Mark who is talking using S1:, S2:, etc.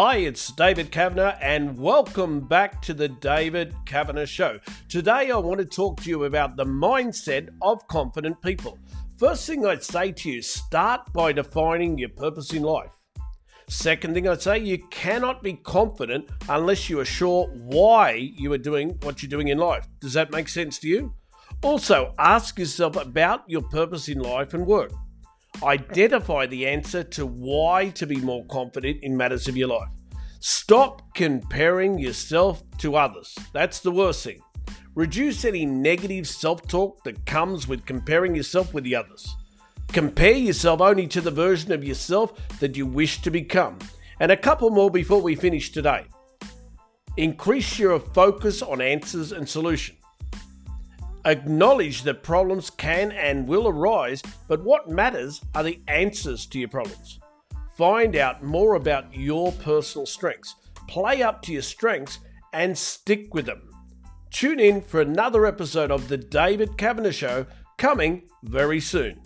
S1: Hi, it's David Kavanagh, and welcome back to the David Kavanagh Show. Today, I want to talk to you about the mindset of confident people. First thing I'd say to you start by defining your purpose in life. Second thing I'd say, you cannot be confident unless you are sure why you are doing what you're doing in life. Does that make sense to you? Also, ask yourself about your purpose in life and work. Identify the answer to why to be more confident in matters of your life. Stop comparing yourself to others. That's the worst thing. Reduce any negative self talk that comes with comparing yourself with the others. Compare yourself only to the version of yourself that you wish to become. And a couple more before we finish today. Increase your focus on answers and solutions. Acknowledge that problems can and will arise, but what matters are the answers to your problems. Find out more about your personal strengths, play up to your strengths, and stick with them. Tune in for another episode of The David Kavanagh Show coming very soon.